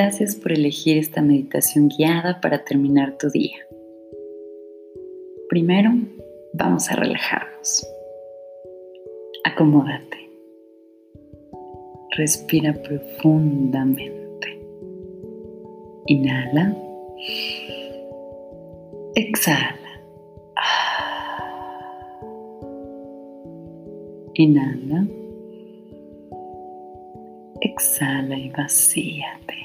Gracias por elegir esta meditación guiada para terminar tu día. Primero, vamos a relajarnos. Acomódate. Respira profundamente. Inhala. Exhala. Inhala. Exhala y vacíate.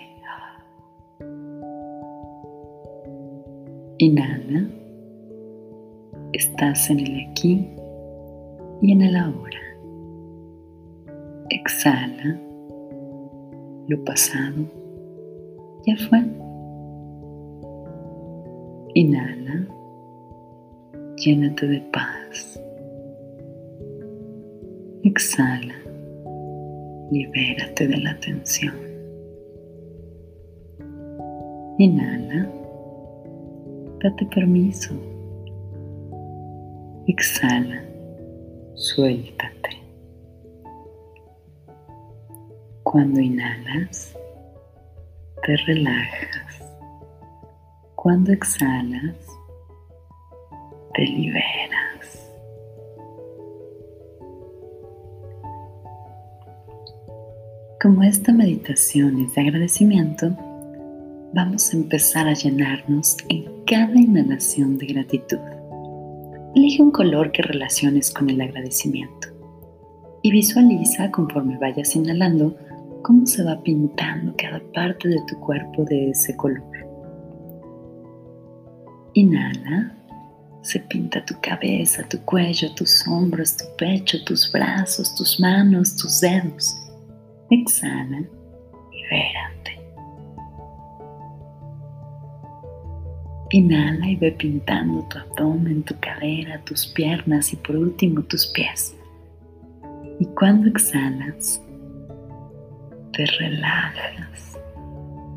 Inhala. Estás en el aquí y en el ahora. Exhala. Lo pasado ya fue. Inhala. Llénate de paz. Exhala. Libérate de la tensión. Inhala date permiso. Exhala, suéltate. Cuando inhalas, te relajas. Cuando exhalas, te liberas. Como esta meditación es de agradecimiento, vamos a empezar a llenarnos en cada inhalación de gratitud. Elige un color que relaciones con el agradecimiento y visualiza conforme vayas inhalando cómo se va pintando cada parte de tu cuerpo de ese color. Inhala, se pinta tu cabeza, tu cuello, tus hombros, tu pecho, tus brazos, tus manos, tus dedos. Exhala, libérate. Inhala y ve pintando tu abdomen, tu cadera, tus piernas y por último tus pies. Y cuando exhalas, te relajas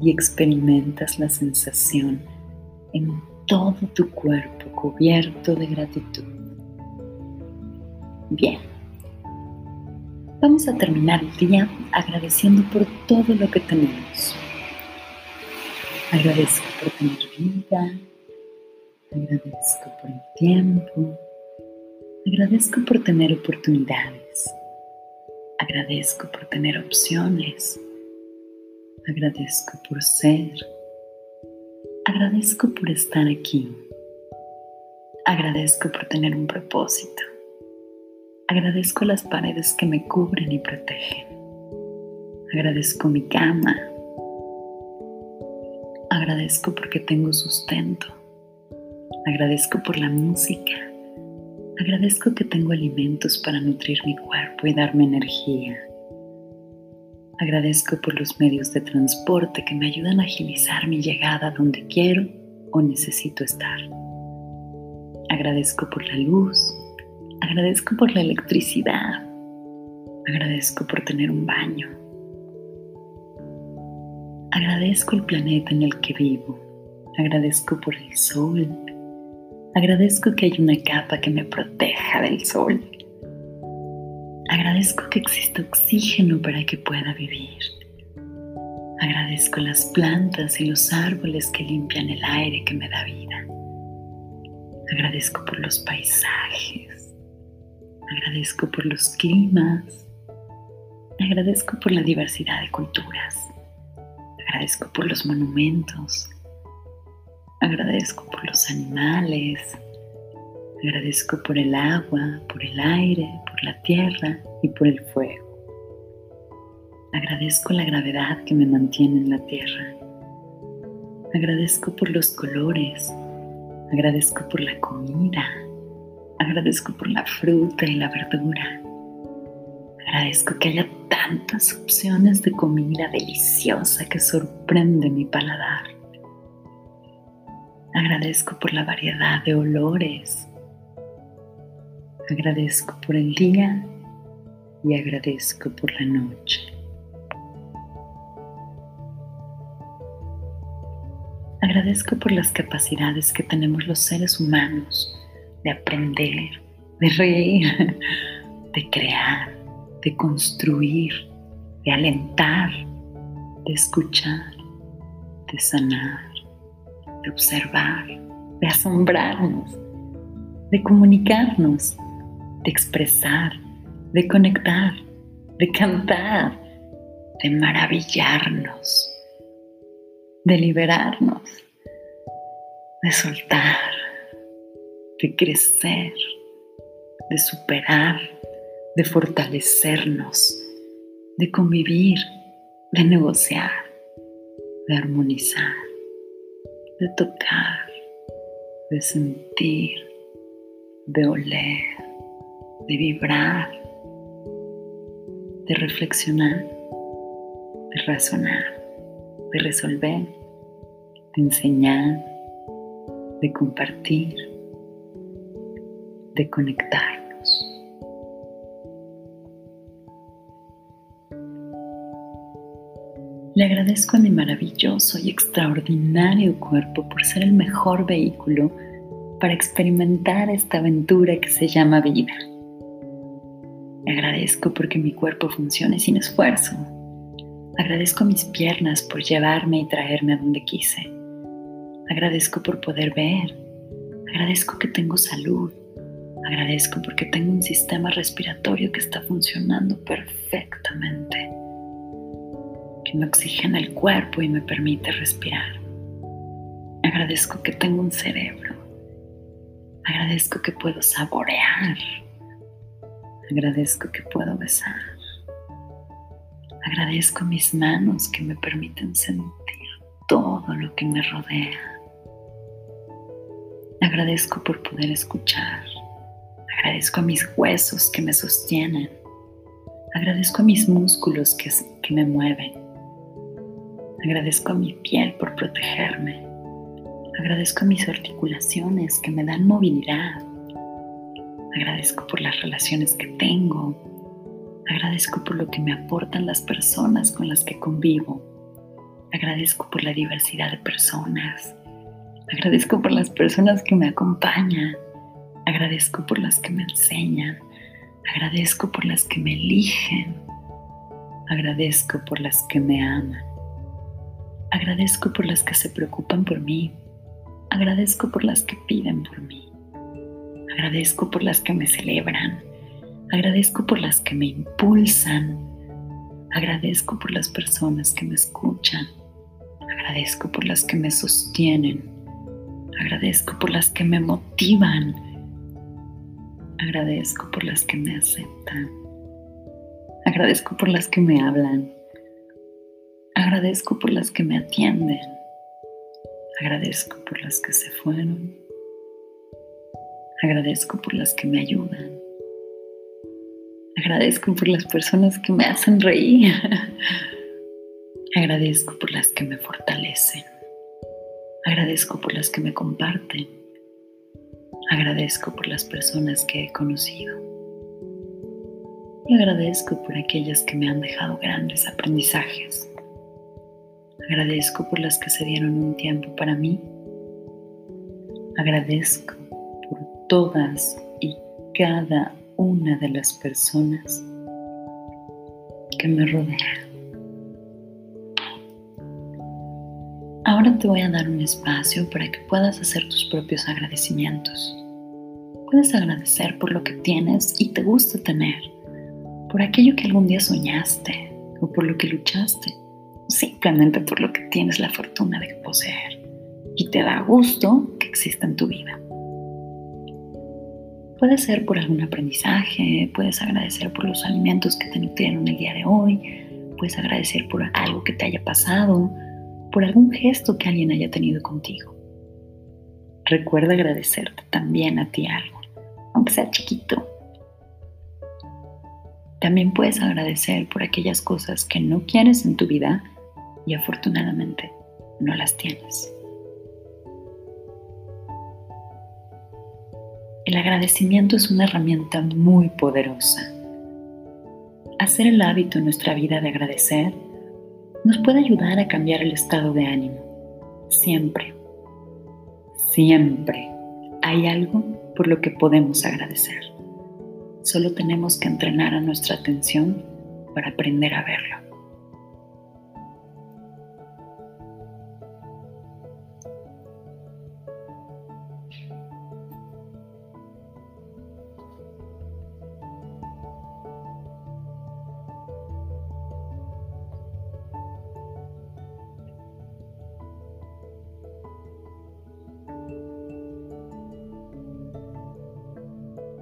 y experimentas la sensación en todo tu cuerpo cubierto de gratitud. Bien, vamos a terminar el día agradeciendo por todo lo que tenemos. Agradezco por tener vida, agradezco por el tiempo, agradezco por tener oportunidades, agradezco por tener opciones, agradezco por ser, agradezco por estar aquí, agradezco por tener un propósito, agradezco las paredes que me cubren y protegen, agradezco mi cama, Agradezco porque tengo sustento. Agradezco por la música. Agradezco que tengo alimentos para nutrir mi cuerpo y darme energía. Agradezco por los medios de transporte que me ayudan a agilizar mi llegada donde quiero o necesito estar. Agradezco por la luz. Agradezco por la electricidad. Agradezco por tener un baño. Agradezco el planeta en el que vivo. Agradezco por el sol. Agradezco que hay una capa que me proteja del sol. Agradezco que existe oxígeno para que pueda vivir. Agradezco las plantas y los árboles que limpian el aire que me da vida. Agradezco por los paisajes. Agradezco por los climas. Agradezco por la diversidad de culturas. Agradezco por los monumentos. Agradezco por los animales. Agradezco por el agua, por el aire, por la tierra y por el fuego. Agradezco la gravedad que me mantiene en la tierra. Agradezco por los colores. Agradezco por la comida. Agradezco por la fruta y la verdura. Agradezco que haya tantas opciones de comida deliciosa que sorprende mi paladar. Agradezco por la variedad de olores. Agradezco por el día y agradezco por la noche. Agradezco por las capacidades que tenemos los seres humanos de aprender, de reír, de crear, de construir, de alentar, de escuchar, de sanar, de observar, de asombrarnos, de comunicarnos, de expresar, de conectar, de cantar, de maravillarnos, de liberarnos, de soltar, de crecer, de superar, de fortalecernos, de convivir, de negociar, de armonizar, de tocar, de sentir, de oler, de vibrar, de reflexionar, de razonar, de resolver, de enseñar, de compartir, de conectarnos. Agradezco a mi maravilloso y extraordinario cuerpo por ser el mejor vehículo para experimentar esta aventura que se llama vida. Agradezco porque mi cuerpo funcione sin esfuerzo. Agradezco mis piernas por llevarme y traerme a donde quise. Agradezco por poder ver. Agradezco que tengo salud. Agradezco porque tengo un sistema respiratorio que está funcionando perfectamente que me oxigena el cuerpo y me permite respirar. Agradezco que tengo un cerebro. Agradezco que puedo saborear. Agradezco que puedo besar. Agradezco mis manos que me permiten sentir todo lo que me rodea. Agradezco por poder escuchar. Agradezco a mis huesos que me sostienen. Agradezco a mis músculos que, que me mueven. Agradezco a mi piel por protegerme. Agradezco a mis articulaciones que me dan movilidad. Agradezco por las relaciones que tengo. Agradezco por lo que me aportan las personas con las que convivo. Agradezco por la diversidad de personas. Agradezco por las personas que me acompañan. Agradezco por las que me enseñan. Agradezco por las que me eligen. Agradezco por las que me aman. Agradezco por las que se preocupan por mí. Agradezco por las que piden por mí. Agradezco por las que me celebran. Agradezco por las que me impulsan. Agradezco por las personas que me escuchan. Agradezco por las que me sostienen. Agradezco por las que me motivan. Agradezco por las que me aceptan. Agradezco por las que me hablan. Agradezco por las que me atienden. Agradezco por las que se fueron. Agradezco por las que me ayudan. Agradezco por las personas que me hacen reír. Agradezco por las que me fortalecen. Agradezco por las que me comparten. Agradezco por las personas que he conocido. Y agradezco por aquellas que me han dejado grandes aprendizajes. Agradezco por las que se dieron un tiempo para mí. Agradezco por todas y cada una de las personas que me rodean. Ahora te voy a dar un espacio para que puedas hacer tus propios agradecimientos. Puedes agradecer por lo que tienes y te gusta tener, por aquello que algún día soñaste o por lo que luchaste simplemente por lo que tienes la fortuna de poseer y te da gusto que exista en tu vida. Puede ser por algún aprendizaje, puedes agradecer por los alimentos que te nutrieron el día de hoy, puedes agradecer por algo que te haya pasado, por algún gesto que alguien haya tenido contigo. Recuerda agradecerte también a ti algo, aunque sea chiquito. También puedes agradecer por aquellas cosas que no quieres en tu vida y afortunadamente no las tienes. El agradecimiento es una herramienta muy poderosa. Hacer el hábito en nuestra vida de agradecer nos puede ayudar a cambiar el estado de ánimo. Siempre, siempre hay algo por lo que podemos agradecer. Solo tenemos que entrenar a nuestra atención para aprender a verlo.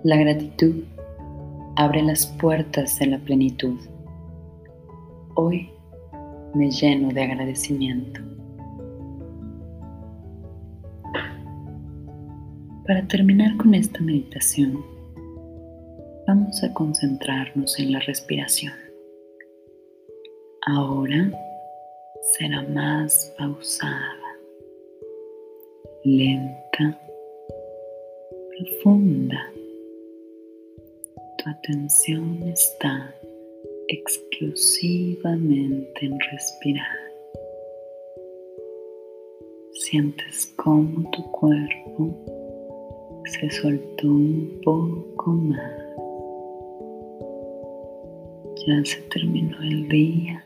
La gratitud abre las puertas de la plenitud. Hoy me lleno de agradecimiento. Para terminar con esta meditación, vamos a concentrarnos en la respiración. Ahora será más pausada, lenta, profunda. Tu atención está exclusivamente en respirar. Sientes cómo tu cuerpo se soltó un poco más. Ya se terminó el día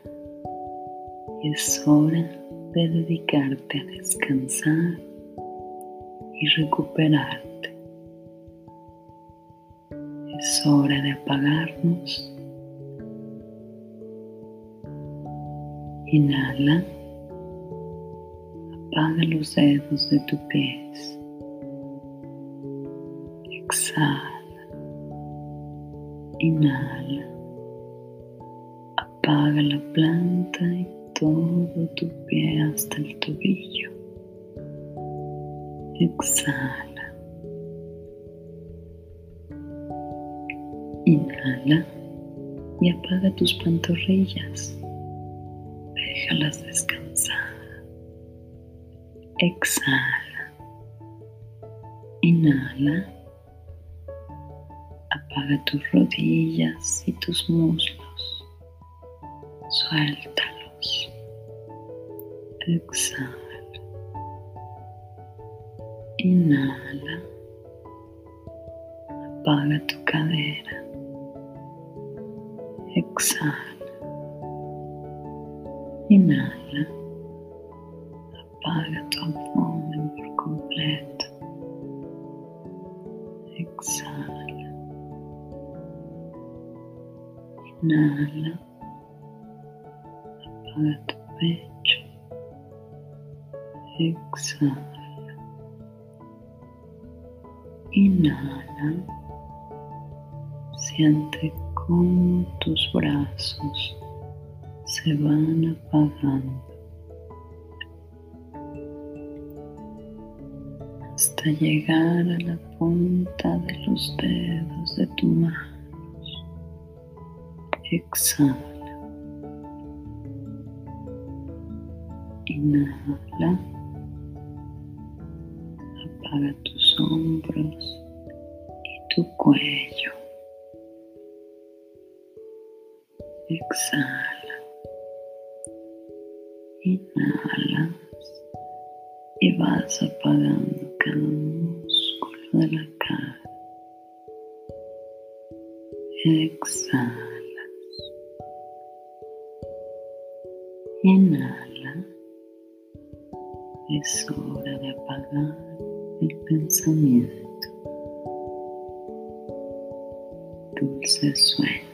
y es hora de dedicarte a descansar y recuperarte. Es hora de apagarnos. Inhala. Apaga los dedos de tu pies. Exhala. Inhala. Apaga la planta y todo tu pie hasta el tobillo. Exhala. Inhala y apaga tus pantorrillas. Déjalas descansar. Exhala. Inhala. Apaga tus rodillas y tus muslos. Suéltalo. Exhala. Inhala. Apaga tu cadera. Exhala. Inhala. Apaga tu abdomen por completo. Exhala. Inhala. Apaga tu pecho. Exhala. Inhala. Siente cómo tus brazos se van apagando hasta llegar a la punta de los dedos de tu mano. Exhala. Inhala. Apaga tus hombros y tu cuello. Exhala. Inhalas y vas apagando cada músculo de la cara. Exhalas. Inhala. Es hora de apagar el pensamiento. Dulce sueño.